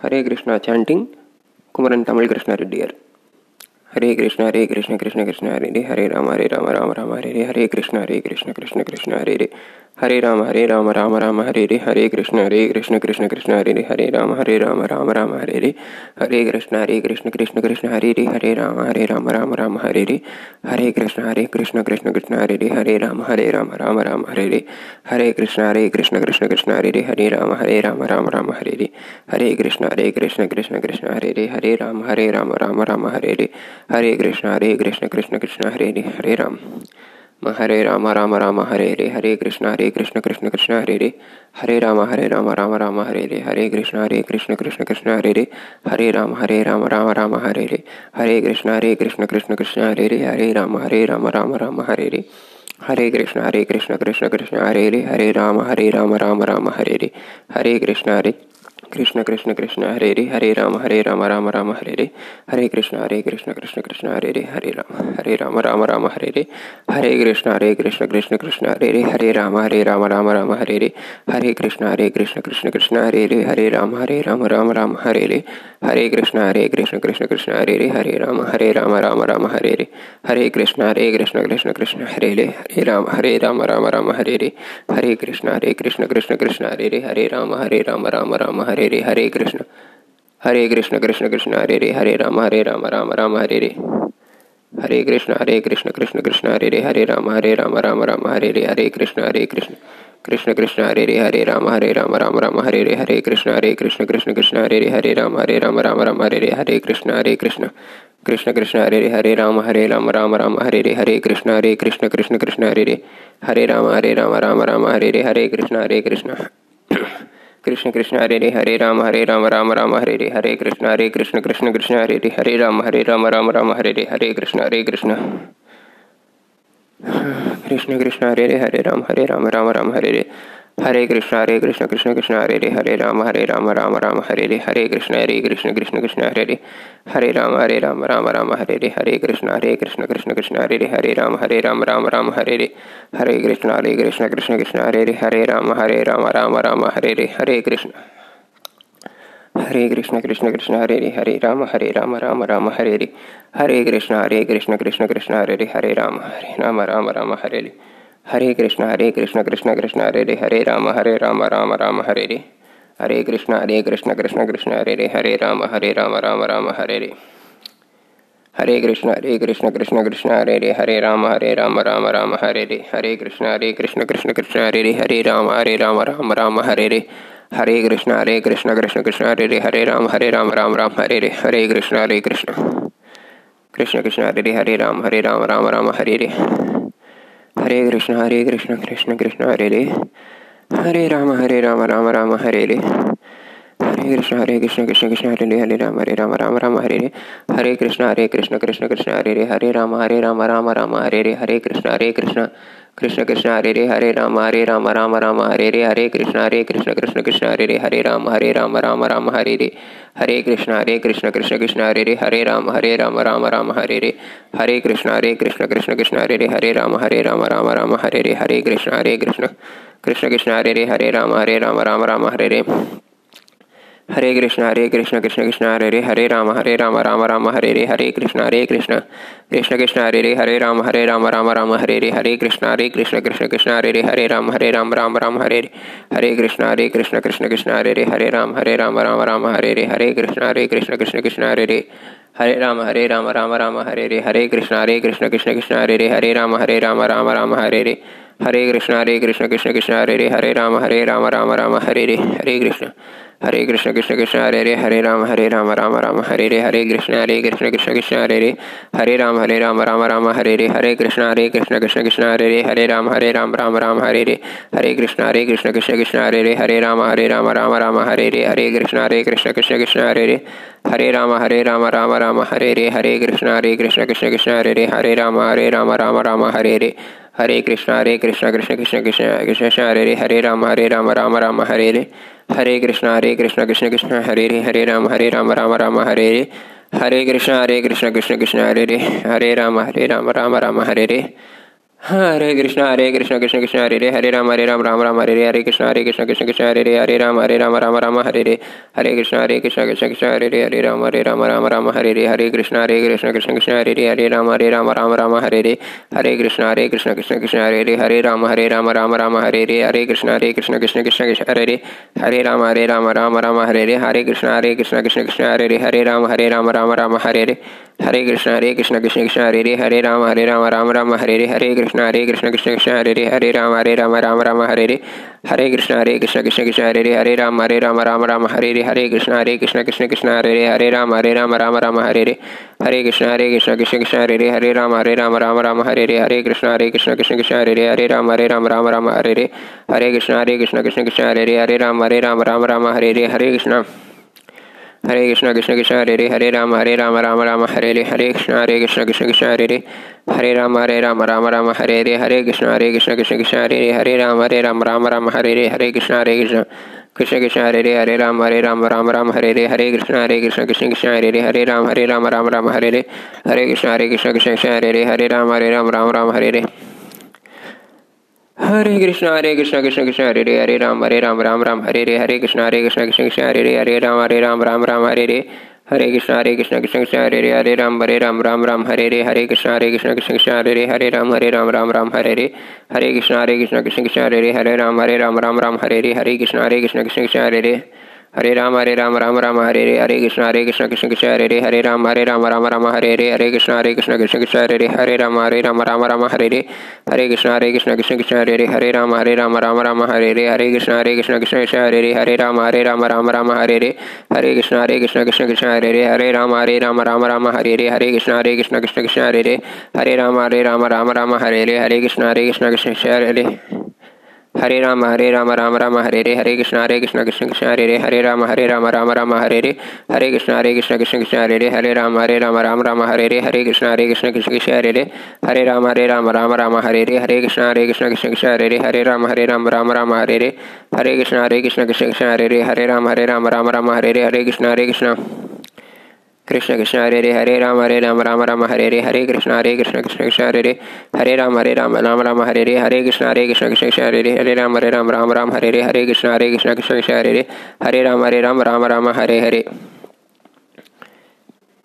ہر کرنا چاٹن کمرن تمل کشن ریڈی آر ہرے کش ہر کرے ہر رام ہر رام رام رام ہر ری ہر کرے کشن کشن کشن ہر ری ہرے رام ہرے رام رام رام ہرے رے ہرے کرشن ہرے کرشن کرشن کرشن ہرے رے ہرے رام ہرے رام رام رام ہرے رے ہرے کرشن ہرے کرشن کرشن کرشن ہرے رے ہرے رام ہرے رام رام رام ہرے رے ہرے کرشن ہرے کرشن کرشن کرشن ہرے رے ہرے رام ہرے رام رام رام ہرے رے ہرے کرشن ہرے کرشن کرشن کرشن ہرے رے ہرے رام ہرے رام رام رام ہرے رے ہرے کرشن ہرے کرشن کرشن کرشن ہرے رے ہرے رام ہرے رام رام رام ہرے رے ہرے کرشن ہرے کرشن کرشن کرشن ہرے رے ہرے رام ہرے راما راما راما ہرے رے ہرے کرشنا ہرے کرشن کرشن کرشن ہرے رے ہرے راما ہرے راما راما راما ہرے رے ہرے کرشنا ہرے کرشن کرشن کرشن ہرے رے ہرے رام ہرے راما راما راما ہرے رے ہرے کرشنا ہرے کرشن کرشن کرشن ہرے رے ہرے رام ہرے راما راما راما ہرے رے ہرے کرشن ہرے کرشن کرشن کرشن ہرے رے ہرے رام ہرے راما راما راما ہرے رے ہرے کرشن ہرے کرشن کرشن کرشن ری ہری رام ہرے رام رام رام ہرے ری ہرے کرشن ہرے کرشن کرشن کرشن ہرے ہرے ہرے رام ہرے رام رام رام ہرے ہرے ہرے کرشن ہرے کرشن کرشن کرشن ہرے ہرے ہرے رام ہرے رام رام رام ہرے ری ہرے کرشن ہرے کرشن کرشن کرشن ہرے ہرے ہرے رام ہرے رام رام رام ہرے ری ہرے کرشن ہرے کرشن کرشن کرشن ہری ہرے ہرے رام ہرے رام رام رام ہرے ری ہرے کرشن ہرے کرشن کرشن کرشن ہرے ہرے ہرے رام ہرے رام رام رام ہرے ہرے ہرے کرشن ہرے کرشن کرشن کرشن ہرے ہرے ہرے رام ہرے رام رام رام ہرے ہرے رے ہرے کرشن ہرے کرشن کرشن کرشن ہرے رے ہرے رام ہرے رام رام رام ہرے رے ہرے کرشن ہرے کرشن کرشن کرشن ہرے رے ہرے رام ہرے رام رام رام ہرے رے ہرے کرشن ہرے کرشن کرشن کرشن ہرے رے ہرے رام ہرے رام رام رام ہرے رے ہرے کرشن ہرے کرشن کرشن کرشن ہرے رے ہرے رام ہرے رام رام رام ہرے رے ہرے کرشن ہرے کرشن کرشن کرشن ہرے رے ہرے رام ہرے رام رام رام ہرے رے ہرے کرشن ہرے کرشن کرشن کرشن ہرے رے ہرے رام ہرے رام رام رام ہرے رے ہرے کرشن ہرے کرشن کرشن کرشن ہرے ہرے ہرے رام ہرے رام رام رام ہرے ہرے ہرے کرشن ہرے کرشن کرشن کرشن ہرے ہرے ہرے رام ہرے رام رام رام ہرے ہرے ہرے کرشن ہرے کرشن کرشن کرشن ہرے ہرے ہرے رام ہرے رام رام رام ہرے ہرے ہرے کرشن ہرے کرشن کرشن کرشن ہرے رے ہرے رام ہرے رام رام رام ہرے رے ہرے کرشن ہرے کرشن کرشن کرشن ہرے رے ہرے رام ہرے رام رام رام ہرے رے ہرے کرشن ہرے کرشن کرشن کرشن ہرے رے ہرے رام ہرے رام رام رام ہرے رے ہرے کرشن ہرے کرشن کرشن کرشن ہرے رے ہرے رام ہرے رام رام رام ہرے رے ہرے کرشن ہرے کرشن کرشن کرشن ہرے رے ہرے رام ہرے رام رام رام ہرے رے ہرے کرشن ہرے کرشن کرشن کرشن ہرے رے ہرے رام ہرے رام رام رام ہرے رے ہرے کرشنا ہرے کرشنا کرشنا کرشنا ہرے رے ہرے رام ہرے رام رام رام ہرے رے ہرے کرشنا ہرے کرشنا کرشنا کرشنا ہرے رے ہرے رام ہرے رام رام رام ہرے رے ہرے کرشنا ہرے کرشنا کرشنا کرشنا ہرے رے ہرے رام ہرے رام رام رام ہرے رے ہرے کرشنا ہرے کرشنا کرشنا کرشنا ہرے رے ہرے رام ہرے رام رام رام ہرے رے ہرے کرشنا ہرے کرشنا کرشنا کرشنا ہرے رے ہرے رام ہرے رام رام رام ہرے رے ہرے کرشنا ہرے کرشنا کرشنا کرشنا ہرے رے ہرے رام ہرے رام رام رام ہرے رے ہرے کرشن ہرے کرشن کرشن کرشن ہرے رے ہرے رام ہرے رام رام رام ہرے رے ہرے کرشن ہرے کرشن کرشن کرشن ہرے رے ہرے رام ہرے رام رام رام ہرے رے ہرے کرشن ہرے کرشن کرشن کرشن ہرے رے ہرے رام ہرے رام رام رام ہرے رے ہرے کرشن ہرے کرشن کرشن کرشن ہرے رے ہرے رام ہرے رام رام رام ہرے رے ہرے کرشن ہرے کرشن کرشن کرشن ہرے رے ہرے رام ہرے رام رام رام ہرے رے ہرے کرشن ہرے کرشن کرشن کرشن ہرے رے ہرے رام ہرے رام رام رام ہرے رے ہرے کرشن ہرے کرشن کرشن کرشن ہرے رے ہرے رام ہرے رام رام رام ہرے رے ہرے کرشن ہرے کرشن کرشن کرشن ہرے رے ہرے رام ہرے رام رام رام ہرے رے ہرے کرشنا ہرے کرشنا کرشنا کرشنا ہرے رے ہرے رام ہرے رام رام رام ہرے رے ہرے کرشنا ہرے کرشنا کرشنا کرشنا ہرے رے ہرے رام ہرے رام رام رام ہرے رے ہرے کرشنا ہرے کرشنا کرشنا کرشنا ہرے رے ہرے رام ہرے رام رام رام ہرے رے ہرے کرشنا ہرے کرشنا کرشنا کرشنا ہرے رے ہرے رام ہرے رام رام رام ہرے رے ہرے کرشنا ہرے کرشنا کرشنا کرشنا ہرے رے ہرے رام ہرے رام رام رام ہرے رے ہرے کرشنا ہرے کرشنا کرشنا کرشنا ہرے رے ہرے رام ہرے رام رام رام ہرے رے ہرے کرشن ہرے کرشن کرشن کرشن ہرے رے ہرے رام ہرے رام رام رام ہرے رے ہرے کرشن ہرے کرشن کرشن کرشن ہرے رے ہرے رام ہرے رام رام رام ہرے رے ہرے کرشن ہرے کرشن کرشن کرشن ہرے رے ہرے رام ہرے رام رام رام ہرے رے ہرے کرشن ہرے کرشن کرشن کرشن ہرے رے ہرے رام ہرے رام رام رام ہرے رے ہرے کرشن ہرے کرشن کرشن کرشن ہرے رے ہرے رام ہرے رام رام رام ہرے رے ہرے کرشن ہرے کرشن کرشن کرشن ہرے رے ہرے رام ہرے رام رام رام ہرے رے ہرے کرشن ہرے کرشن کرشن کرشن ہرے رے ہرے رام ہرے رام رام رام ہرے رے ہرے کرشنا ہرے کرشنا کرشن کرشن کرشن کرشن شا ہرے ہرے رام ہرے رام رام رام، ہرے رے، ہرے کرشنا ہرے کرشنا کرشن کرشن ہرے رے، ہرے رام ہرے رام رام رام، ہرے رے، ہرے کرشنا ہرے کرشنا کرشن کرشن ہرے رے، ہرے رام ہرے رام رام رام، ہرے رے ہرے کرشن ہرے کرشن کرشن کرشن ہرے رے ہرے رام ہرے رام رام رام ہرے رے ہرے کرشن ہرے کرشن کرشن کرشن ہرے رے ہرے رام ہرے رام رام رام ہرے رے ہرے کرشن ہرے کرشن کرشن کرشن ہرے رے ہرے رام ہرے رام رام رام ہرے رے ہرے کرشن ہرے کرشن کرشن کرشن ہرے رے ہرے رام ہرے رام رام رام ہرے رے ہرے کرشن ہرے کرشن کرشن کرشن ہرے رے ہرے رام ہرے رام رام رام ہرے رے ہرے کرشن ہرے کرشن کرشن کرشن کرشن ہرے رے ہرے رام ہرے رام رام رام ہرے رے ہرے کرشن ہرے کرشن کرشن کرشن ہرے رے ہرے رام ہرے رام رام رام ہرے رے ہرے کرشن ہرے کرشن کرشن کرشن ہرے رے ہرے رام ہرے رام رام رام ہرے رے ہرے کرشن ہرے کرشن کرشن کرشن ہرے رے ہرے رام ہرے رام رام رام ہرے رے ہرے کرشن ہرے کرشن کرشن کرشن ہرے رے ہرے رام ہرے رام رام رام ہرے رے ہرے کرشن ہرے کرشن کرشن کرشن ہرے رے ہرے رام ہرے رام رام رام ہرے رے ہرے کرشن ہرے کرشن کرشن کرشن ہرے رے ہرے رام ہرے رام رام رام ہرے رے ہرے کرشن ہرے کرشن کرشن کرشن ہرے رے ہرے رام ہرے رام رام رام ہرے رے ہرے کرشن ہرے کرشن کرشن کرشن ہرے رے ہرے رام ہرے رام رام رام ہرے رے ہرے کرشن ہرے کرشن کرشن کرشن ہرے رے ہرے رام ہرے رام رام رام ہرے رے ہرے کرشن ہرے کرشن کرشن کرشن ہرے رے ہرے رام ہرے رام رام رام ہرے رے ہرے کرشن ہرے کرشن کرشن کرشن ہرے رے ہرے رام ہرے رام رام رام ہرے رے ہرے کرشن ہرے کرشن کرشن کرشن ہرے رے ہرے رام ہرے رام رام رام ہرے رے ہرے کرشن ہرے کرشن کرشن کرشن ہرے رے ہرے رام ہرے رام رام رام ہرے رے ہرے کرشن ہرے کرشن کرشن کرشن ہرے رے ہرے رام ہرے رام رام رام ہرے رے ہرے کرشن ہرے کرشن کرشن کرشن ہرے رے ہرے رام ہرے رام رام رام ہرے رے ہرے کرشن ہرے کرشن کرشن کرشن ہرے رے ہرے رام ہرے رام رام رام ہرے رے ہرے کرشن ہرے کرشن کرشن کرشن ہرے رے ہرے رام ہرے رام رام رام ہرے رے ہرے کرشن ہرے کرشن کرشن کرشن ہرے رے ہرے رام ہرے رام رام رام ہرے رے ہرے کرشن ہرے کرشن کرشن کرشن ہرے رے ہرے رام ہرے رام رام رام ہرے رے ہرے کرشن ہرے کرشن کرشن کرشن ہرے رے ہرے رام ہرے رام رام رام ہرے رے ہرے کرشن ہرے کرشن کرشن کرشن ہرے رے ہرے رام ہرے رام رام رام ہرے رے ہرے کرشن ہرے کرشن کرشن کرشن ہرے رے ہرے رام ہرے رام رام رام ہرے رے ہرے کرشن ہرے کرشن کرشن کرشن ہرے رے ہرے رام ہرے رام رام رام ہرے رے ہرے کرشن ہرے کرشن کرشن کرشن ہرے رے ہرے رام ہرے رام رام رام ہرے رے ہرے کرشن ہرے کرشن کرشن کرشن ہرے رے ہرے رام ہرے رام رام رام ہرے رے ہرے کرشن ہرے کرشن کرشن کرشن ہرے رے ہرے رام ہرے رام رام رام ہرے رے ہرے کرشن ہرے کرشن کرشن کرشن ہرے رے ہرے رام ہرے رام رام رام ہرے رے ہرے کرشن ہرے کرشن کرشن کرشن ہرے رے ہرے رام ہرے رام رام رام ہرے رے ہرے کرشن ہرے کرشن کرشن کرشن ہرے رے ہرے رام ہرے رام رام رام ہرے رے ہرے کرشن ہرے کرشن کرشن کرشن ہرے رے ہرے رام ہرے رام رام رام ہرے رے ہرے کرشن ہرے کرشن کرشن کرشن ہرے رے ہرے رام ہرے رام رام رام ہرے رے ہرے کرشن ہرے کرشن کرشن کرشن ہرے رے ہرے رام ہرے رام رام رام ہرے رے ہرے کرشن ہرے کرشن کرشن کرشن ہرے رے ہرے رام ہرے رام رام رام ہرے رے ہرے کرشن ہرے کرشن کرشن کرشن ہرے رے ہرے رام ہرے رام رام رام ہرے رے ہرے کرشن ہرے کرشن کرشن کرشن ہرے رے ہرے رام ہرے رام رام رام ہرے رے ہرے کرشن ہرے کرشن کرشن کرشن ہرے رے ہرے رام ہرے رام رام رام ہرے ہرے